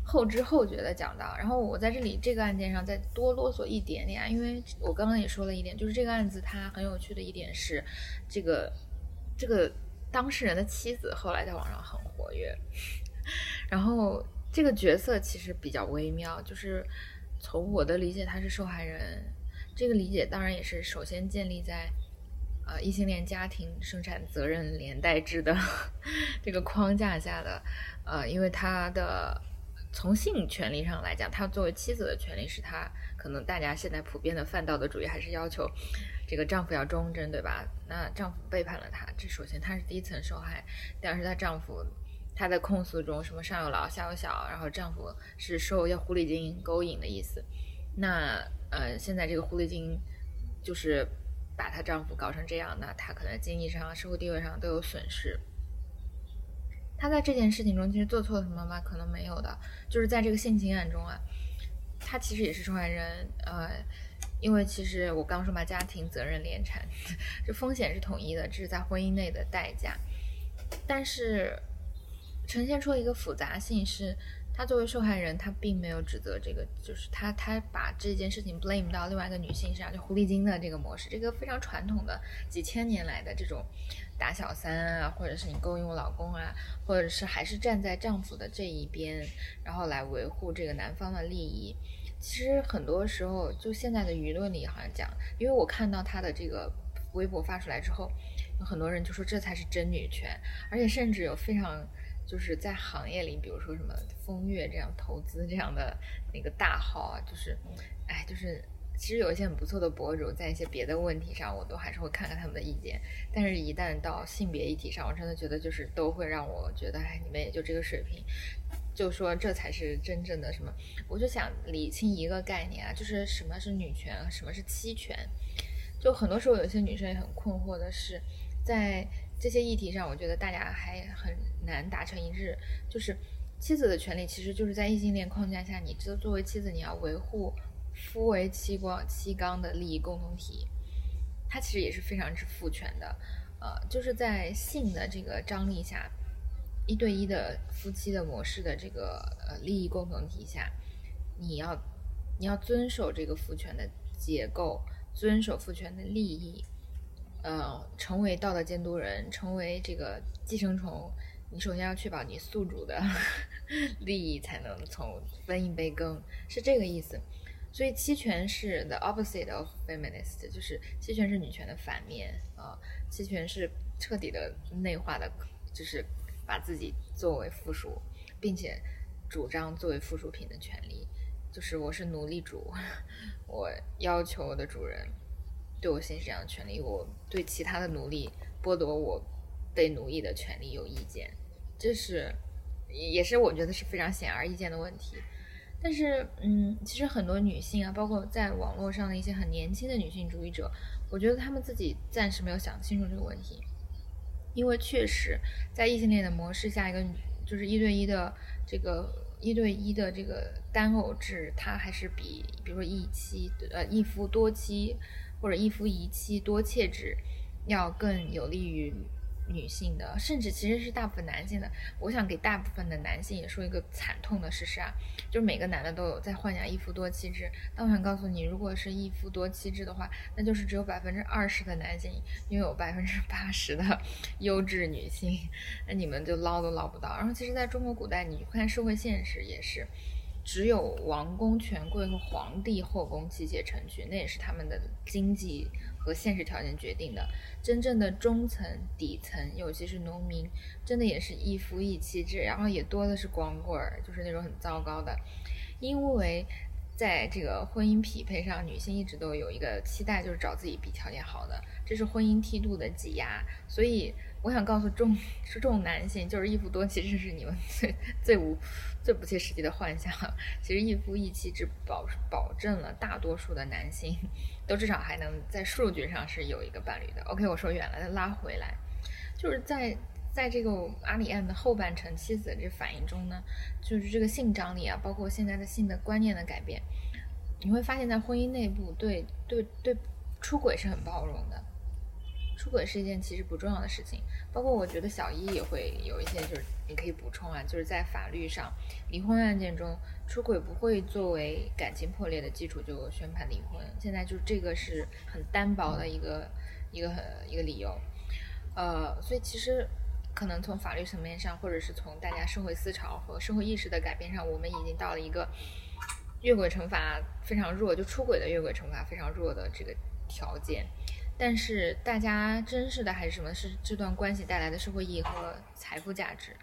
后知后觉的讲到。然后我在这里这个案件上再多啰嗦一点点，因为我刚刚也说了一点，就是这个案子它很有趣的一点是，这个这个当事人的妻子后来在网上很活跃。然后这个角色其实比较微妙，就是从我的理解，他是受害人。这个理解当然也是首先建立在呃异性恋家庭生产责任连带制的这个框架下的。呃，因为他的从性权利上来讲，他作为妻子的权利是他可能大家现在普遍的泛道德主义还是要求这个丈夫要忠贞，对吧？那丈夫背叛了她，这首先她是第一层受害。第二是她丈夫。她在控诉中，什么上有老下有小，然后丈夫是受要狐狸精勾引的意思。那呃，现在这个狐狸精就是把她丈夫搞成这样，那她可能经济上、社会地位上都有损失。她在这件事情中其实做错了什么吗？可能没有的，就是在这个性侵案中啊，她其实也是受害人。呃，因为其实我刚说嘛，家庭责任连产，这风险是统一的，这是在婚姻内的代价。但是。呈现出一个复杂性是，他作为受害人，他并没有指责这个，就是他他把这件事情 blame 到另外一个女性身上，就狐狸精的这个模式，这个非常传统的几千年来的这种打小三啊，或者是你勾引我老公啊，或者是还是站在丈夫的这一边，然后来维护这个男方的利益。其实很多时候，就现在的舆论里好像讲，因为我看到他的这个微博发出来之后，有很多人就说这才是真女权，而且甚至有非常。就是在行业里，比如说什么风月这样投资这样的那个大号啊，就是，哎，就是其实有一些很不错的博主，在一些别的问题上，我都还是会看看他们的意见。但是，一旦到性别议题上，我真的觉得就是都会让我觉得，哎，你们也就这个水平，就说这才是真正的什么？我就想理清一个概念啊，就是什么是女权，什么是妻权？就很多时候，有些女生也很困惑的是，在这些议题上，我觉得大家还很。难达成一致，就是妻子的权利，其实就是在异性恋框架下，你这作为妻子，你要维护夫为妻光妻纲的利益共同体，它其实也是非常之父权的，呃，就是在性的这个张力下，一对一的夫妻的模式的这个呃利益共同体下，你要你要遵守这个父权的结构，遵守父权的利益，呃，成为道德监督人，成为这个寄生虫。你首先要确保你宿主的 利益才能从分一杯羹，是这个意思。所以妻权是 the opposite of feminist，就是妻权是女权的反面啊。妻权是彻底的内化的，就是把自己作为附属，并且主张作为附属品的权利。就是我是奴隶主，我要求我的主人对我行使这样的权利，我对其他的奴隶剥夺我。被奴役的权利有意见，这是也是我觉得是非常显而易见的问题。但是，嗯，其实很多女性啊，包括在网络上的一些很年轻的女性主义者，我觉得她们自己暂时没有想清楚这个问题。因为确实，在异性恋的模式下，一个就是一对一的这个一对一的这个单偶制，它还是比比如说一妻呃一夫多妻或者一夫一妻多妾制要更有利于。女性的，甚至其实是大部分男性的。我想给大部分的男性也说一个惨痛的事实啊，就是每个男的都有在幻想一夫多妻制。但我想告诉你，如果是一夫多妻制的话，那就是只有百分之二十的男性拥有百分之八十的 优质女性，那你们就捞都捞不到。然后，其实在中国古代，你看社会现实也是，只有王公权贵和皇帝后宫妻妾成群，那也是他们的经济。和现实条件决定的，真正的中层、底层，尤其是农民，真的也是一夫一妻制，然后也多的是光棍儿，就是那种很糟糕的。因为在这个婚姻匹配上，女性一直都有一个期待，就是找自己比条件好的，这是婚姻梯度的挤压。所以我想告诉众 众男性，就是一夫多妻制是你们最最无最不切实际的幻想。其实一夫一妻制保保证了大多数的男性。都至少还能在数据上是有一个伴侣的。OK，我说远了，再拉回来，就是在在这个阿里安的后半程妻子的这反应中呢，就是这个性张力啊，包括现在的性的观念的改变，你会发现在婚姻内部对对对出轨是很包容的，出轨是一件其实不重要的事情。包括我觉得小一也会有一些，就是你可以补充啊，就是在法律上，离婚案件中。出轨不会作为感情破裂的基础就宣判离婚，现在就这个是很单薄的一个一个很一个理由，呃，所以其实可能从法律层面上，或者是从大家社会思潮和社会意识的改变上，我们已经到了一个越轨惩罚非常弱，就出轨的越轨惩罚非常弱的这个条件，但是大家珍视的还是什么？是这段关系带来的社会意义和财富价值。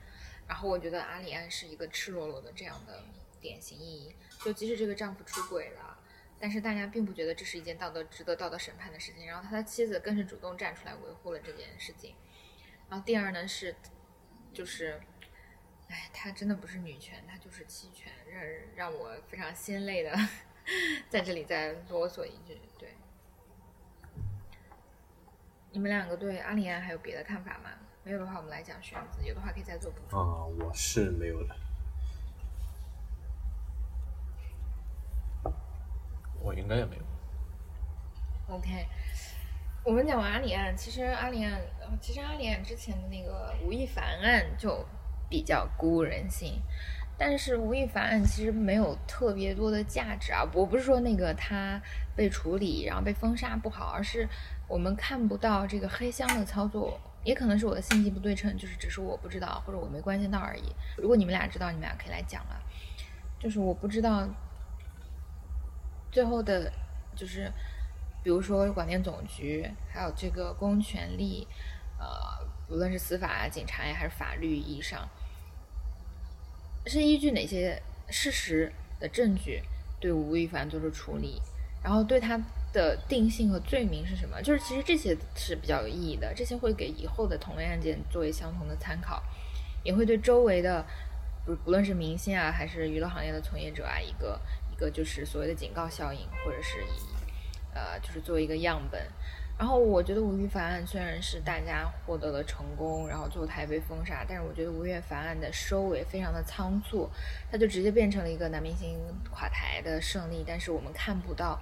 然后我觉得阿里安是一个赤裸裸的这样的。典型意义，就即使这个丈夫出轨了，但是大家并不觉得这是一件道德值得道德审判的事情。然后他的妻子更是主动站出来维护了这件事情。然后第二呢是，就是，哎，他真的不是女权，他就是妻权，让让我非常心累的，在这里再啰嗦一句。对，你们两个对阿里安还有别的看法吗？没有的话，我们来讲玄子，有的话可以再做补充。啊，我是没有的。我应该也没有。OK，我们讲完阿里案，其实阿里案，其实阿里案之前的那个吴亦凡案就比较鼓舞人心。但是吴亦凡案其实没有特别多的价值啊，我不是说那个他被处理然后被封杀不好，而是我们看不到这个黑箱的操作，也可能是我的信息不对称，就是只是我不知道或者我没关心到而已。如果你们俩知道，你们俩可以来讲了。就是我不知道最后的，就是比如说广电总局还有这个公权力，呃，无论是司法、警察呀，还是法律意义上。是依据哪些事实的证据对吴亦凡做出处理，然后对他的定性和罪名是什么？就是其实这些是比较有意义的，这些会给以后的同类案件作为相同的参考，也会对周围的不不论是明星啊还是娱乐行业的从业者啊一个一个就是所谓的警告效应，或者是以呃就是作为一个样本。然后我觉得吴亦凡案虽然是大家获得了成功，然后最后他也被封杀，但是我觉得吴亦凡案的收尾非常的仓促，他就直接变成了一个男明星垮台的胜利。但是我们看不到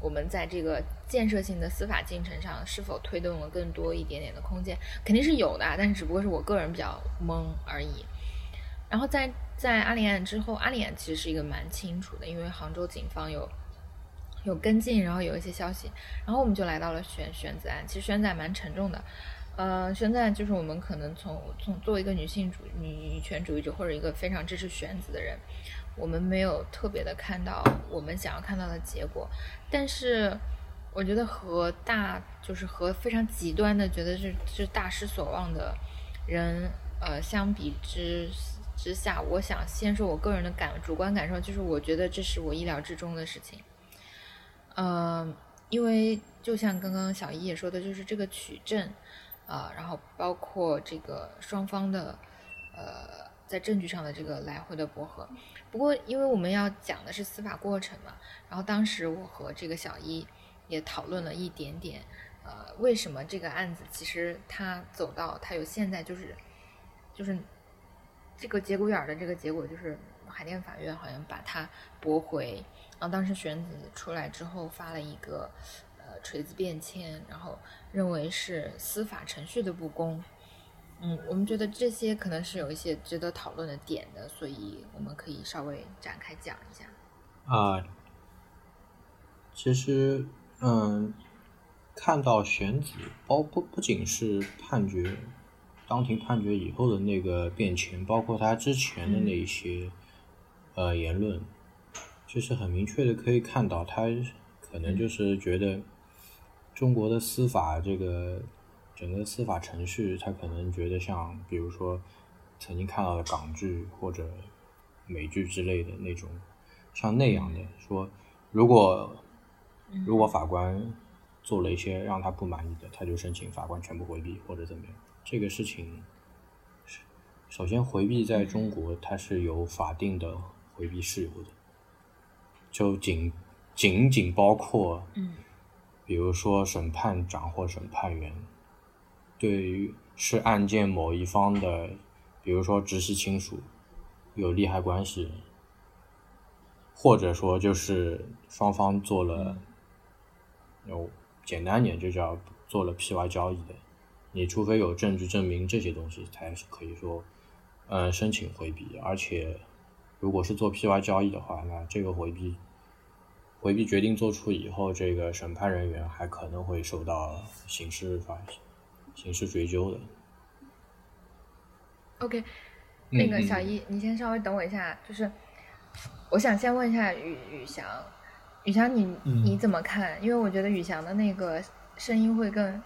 我们在这个建设性的司法进程上是否推动了更多一点点的空间，肯定是有的，但是只不过是我个人比较懵而已。然后在在阿里案之后，阿里案其实是一个蛮清楚的，因为杭州警方有。有跟进，然后有一些消息，然后我们就来到了选选子案。其实选子案蛮沉重的，呃，选子案就是我们可能从从作为一个女性主女女权主义者或者一个非常支持选子的人，我们没有特别的看到我们想要看到的结果。但是我觉得和大就是和非常极端的觉得是是大失所望的人，呃，相比之之下，我想先说我个人的感主观感受，就是我觉得这是我意料之中的事情。嗯，因为就像刚刚小姨也说的，就是这个取证，啊，然后包括这个双方的，呃，在证据上的这个来回的驳合。不过，因为我们要讲的是司法过程嘛，然后当时我和这个小姨也讨论了一点点，呃，为什么这个案子其实它走到它有现在就是就是这个节骨眼的这个结果，就是海淀法院好像把它驳回。然后当时玄子出来之后发了一个呃锤子变迁，然后认为是司法程序的不公。嗯，我们觉得这些可能是有一些值得讨论的点的，所以我们可以稍微展开讲一下。啊，其实嗯，看到玄子包不不仅是判决当庭判决以后的那个变迁，包括他之前的那一些呃言论。就是很明确的可以看到，他可能就是觉得中国的司法这个整个司法程序，他可能觉得像比如说曾经看到的港剧或者美剧之类的那种，像那样的说，如果如果法官做了一些让他不满意的，他就申请法官全部回避或者怎么样。这个事情首先回避在中国，它是有法定的回避事由的。就仅仅仅包括，嗯，比如说审判长或审判员，对于是案件某一方的，比如说直系亲属有利害关系，或者说就是双方做了，有简单点就叫做了 P Y 交易的，你除非有证据证明这些东西，才是可以说，呃，申请回避，而且。如果是做 P Y 交易的话，那这个回避回避决定做出以后，这个审判人员还可能会受到刑事法刑事追究的。OK，那个小一，你先稍微等我一下，就是我想先问一下宇宇翔，宇翔你你怎么看？因为我觉得宇翔的那个声音会更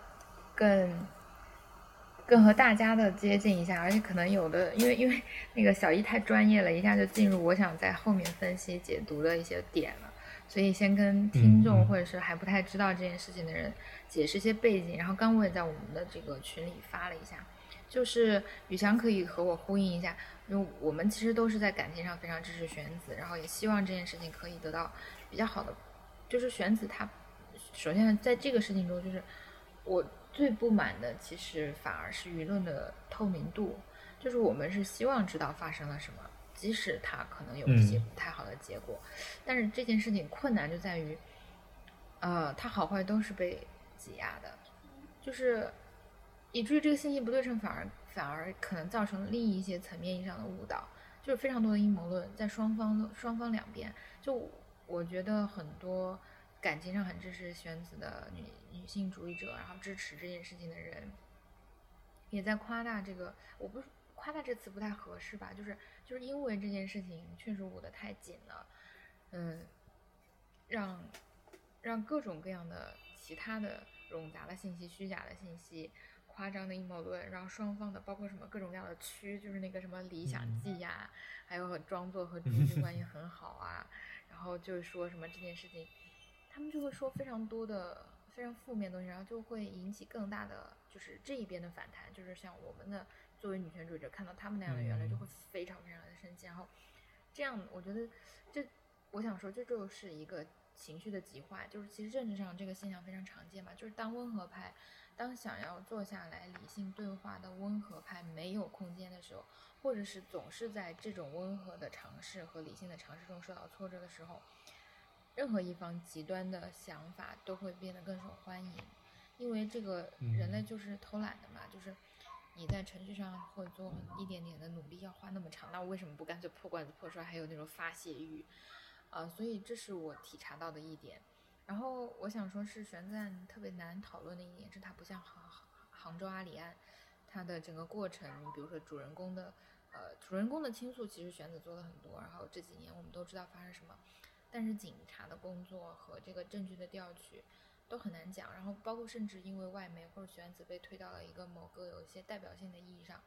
更。更和大家的接近一下，而且可能有的，因为因为那个小一太专业了，一下就进入我想在后面分析解读的一些点了，所以先跟听众或者是还不太知道这件事情的人解释一些背景。然后刚我也在我们的这个群里发了一下，就是宇翔可以和我呼应一下，因为我们其实都是在感情上非常支持玄子，然后也希望这件事情可以得到比较好的，就是玄子他首先在这个事情中就是我。最不满的其实反而是舆论的透明度，就是我们是希望知道发生了什么，即使它可能有一些不太好的结果，但是这件事情困难就在于，呃，它好坏都是被挤压的，就是以至于这个信息不对称反而反而可能造成另一些层面意义上的误导，就是非常多的阴谋论在双方双方两边。就我觉得很多感情上很支持玄子的女女性主义者，然后支持这件事情的人，也在夸大这个。我不是夸大这词不太合适吧？就是就是因为这件事情确实捂得太紧了，嗯，让让各种各样的其他的冗杂的信息、虚假的信息。夸张的阴谋论，然后双方的包括什么各种各样的区，就是那个什么理想记呀，还有装作和 朱军关系很好啊，然后就是说什么这件事情，他们就会说非常多的非常负面的东西，然后就会引起更大的就是这一边的反弹，就是像我们的作为女权主义者看到他们那样的言论就会非常非常的生气，然后这样我觉得这我想说这就是一个情绪的极化，就是其实政治上这个现象非常常见嘛，就是当温和派。当想要坐下来理性对话的温和派没有空间的时候，或者是总是在这种温和的尝试和理性的尝试中受到挫折的时候，任何一方极端的想法都会变得更受欢迎，因为这个人类就是偷懒的嘛，就是你在程序上会做一点点的努力，要花那么长，那我为什么不干脆破罐子破摔？还有那种发泄欲，啊，所以这是我体察到的一点。然后我想说，是玄赞特别难讨论的一点是，它不像杭杭州阿里案，它的整个过程，比如说主人公的，呃，主人公的倾诉，其实玄子做了很多。然后这几年我们都知道发生什么，但是警察的工作和这个证据的调取都很难讲。然后包括甚至因为外媒或者玄子被推到了一个某个有一些代表性的意义上，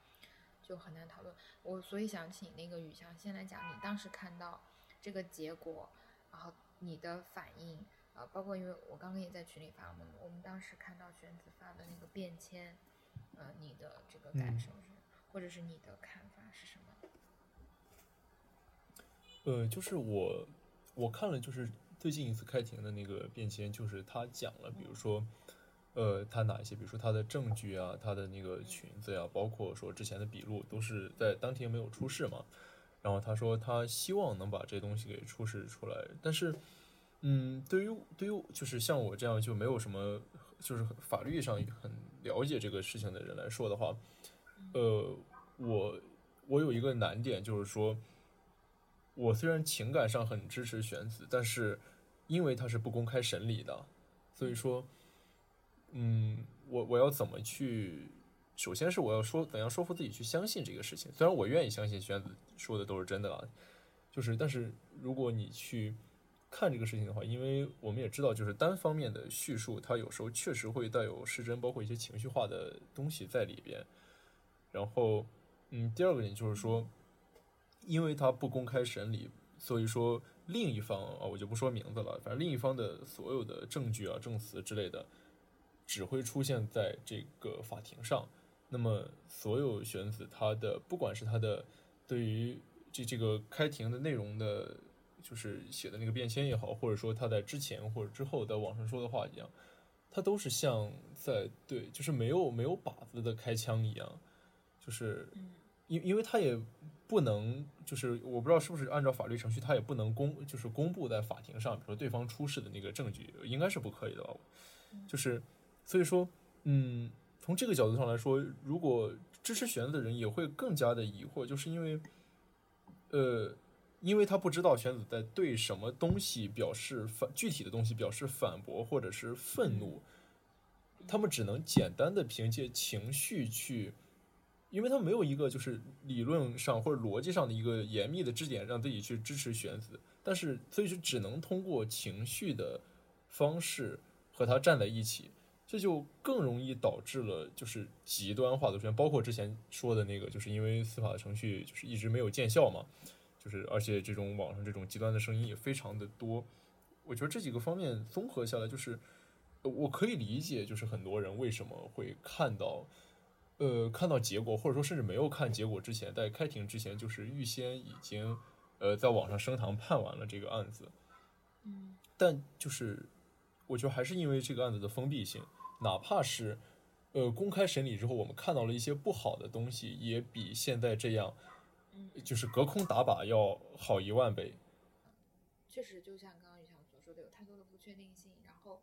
就很难讨论。我所以想请那个宇翔先来讲，你当时看到这个结果，然后你的反应。啊，包括因为我刚刚也在群里发，我们我们当时看到玄子发的那个便签，呃，你的这个感受是，或者是你的看法是什么？呃，就是我我看了，就是最近一次开庭的那个便签，就是他讲了，比如说，呃，他哪一些，比如说他的证据啊，他的那个裙子呀，包括说之前的笔录，都是在当天没有出示嘛。然后他说他希望能把这东西给出示出来，但是。嗯，对于对于就是像我这样就没有什么就是法律上很了解这个事情的人来说的话，呃，我我有一个难点就是说，我虽然情感上很支持玄子，但是因为他是不公开审理的，所以说，嗯，我我要怎么去？首先是我要说怎样说服自己去相信这个事情，虽然我愿意相信玄子说的都是真的啊，就是但是如果你去。看这个事情的话，因为我们也知道，就是单方面的叙述，它有时候确实会带有失真，包括一些情绪化的东西在里边。然后，嗯，第二个点就是说，因为他不公开审理，所以说另一方啊，我就不说名字了，反正另一方的所有的证据啊、证词之类的，只会出现在这个法庭上。那么，所有选子他的，不管是他的对于这这个开庭的内容的。就是写的那个便签也好，或者说他在之前或者之后在网上说的话一样，他都是像在对，就是没有没有靶子的开枪一样，就是因因为他也不能，就是我不知道是不是按照法律程序，他也不能公就是公布在法庭上，比如说对方出示的那个证据，应该是不可以的吧，就是所以说，嗯，从这个角度上来说，如果支持选的人也会更加的疑惑，就是因为，呃。因为他不知道玄子在对什么东西表示反具体的东西表示反驳或者是愤怒，他们只能简单的凭借情绪去，因为他没有一个就是理论上或者逻辑上的一个严密的支点让自己去支持玄子，但是所以是只能通过情绪的方式和他站在一起，这就更容易导致了就是极端化的出现，包括之前说的那个，就是因为司法的程序就是一直没有见效嘛。就是，而且这种网上这种极端的声音也非常的多。我觉得这几个方面综合下来，就是我可以理解，就是很多人为什么会看到，呃，看到结果，或者说甚至没有看结果之前，在开庭之前，就是预先已经，呃，在网上升堂判完了这个案子。嗯。但就是，我觉得还是因为这个案子的封闭性，哪怕是，呃，公开审理之后，我们看到了一些不好的东西，也比现在这样。就是隔空打靶要好一万倍。确实，就像刚刚于强所说的，有太多的不确定性。然后，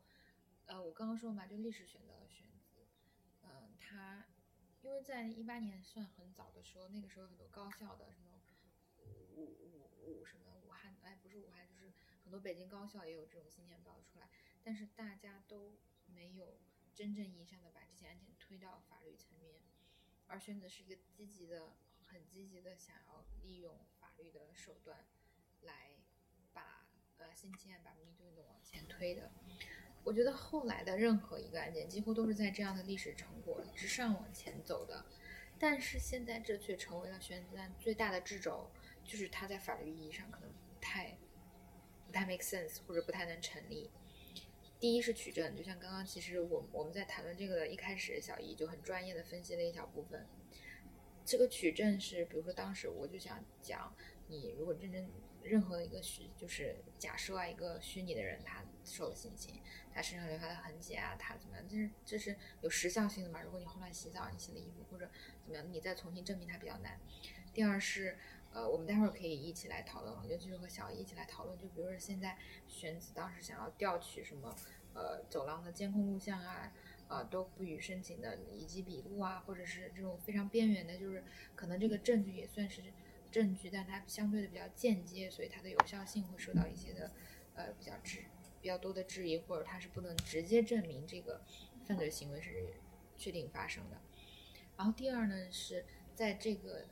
呃，我刚刚说嘛，就历史选择了选择，嗯，他因为在一八年算很早的时候，那个时候很多高校的什么武武武什么武汉，哎，不是武汉，就是很多北京高校也有这种新填报出来，但是大家都没有真正意义上的把这些案件推到法律层面，而选择是一个积极的、很积极的想要利用法律的手段来把呃性侵案、把迷途运动往前推的。我觉得后来的任何一个案件，几乎都是在这样的历史成果之上往前走的。但是现在这却成为了选子案最大的掣肘，就是它在法律意义上可能不太不太 make sense，或者不太能成立。第一是取证，就像刚刚其实我我们在谈论这个的一开始，小易就很专业的分析了一小部分。这个取证是，比如说当时我就想讲，你如果认真任何一个虚，就是假设啊一个虚拟的人他受了性侵。他身上留下的痕迹啊，他怎么样？这是这是有时效性的嘛？如果你后来洗澡，你洗了衣服或者怎么样，你再重新证明它比较难。第二是，呃，我们待会儿可以一起来讨论，尤其是和小易一起来讨论。就比如说现在玄子当时想要调取什么，呃，走廊的监控录像啊，呃，都不予申请的，以及笔录啊，或者是这种非常边缘的，就是可能这个证据也算是证据，但它相对的比较间接，所以它的有效性会受到一些的，呃，比较质。比较多的质疑，或者它是不能直接证明这个犯罪行为是确定发生的。然后第二呢，是在这个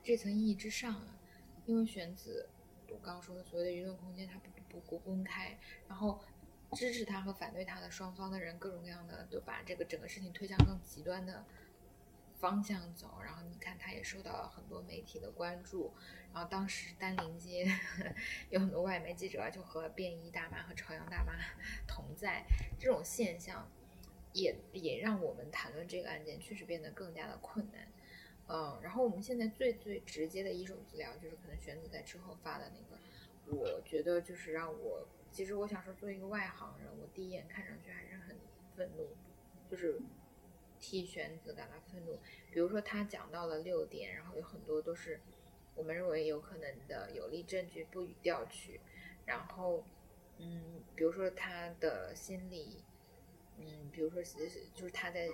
这层意义之上啊，因为选子我刚刚说的所谓的舆论空间它不不不公开，然后支持他和反对他的双方的人各种各样的都把这个整个事情推向更极端的方向走，然后你看他也受到了很多媒体的关注。然后当时丹林街 有很多外媒记者就和便衣大妈和朝阳大妈 同在，这种现象也也让我们谈论这个案件确实变得更加的困难。嗯，然后我们现在最最直接的一手资料就是可能玄子在之后发的那个，我觉得就是让我其实我想说，作为一个外行人，我第一眼看上去还是很愤怒，就是替玄子感到愤怒。比如说他讲到了六点，然后有很多都是。我们认为有可能的有力证据不予调取，然后，嗯，比如说他的心理，嗯，比如说就是他在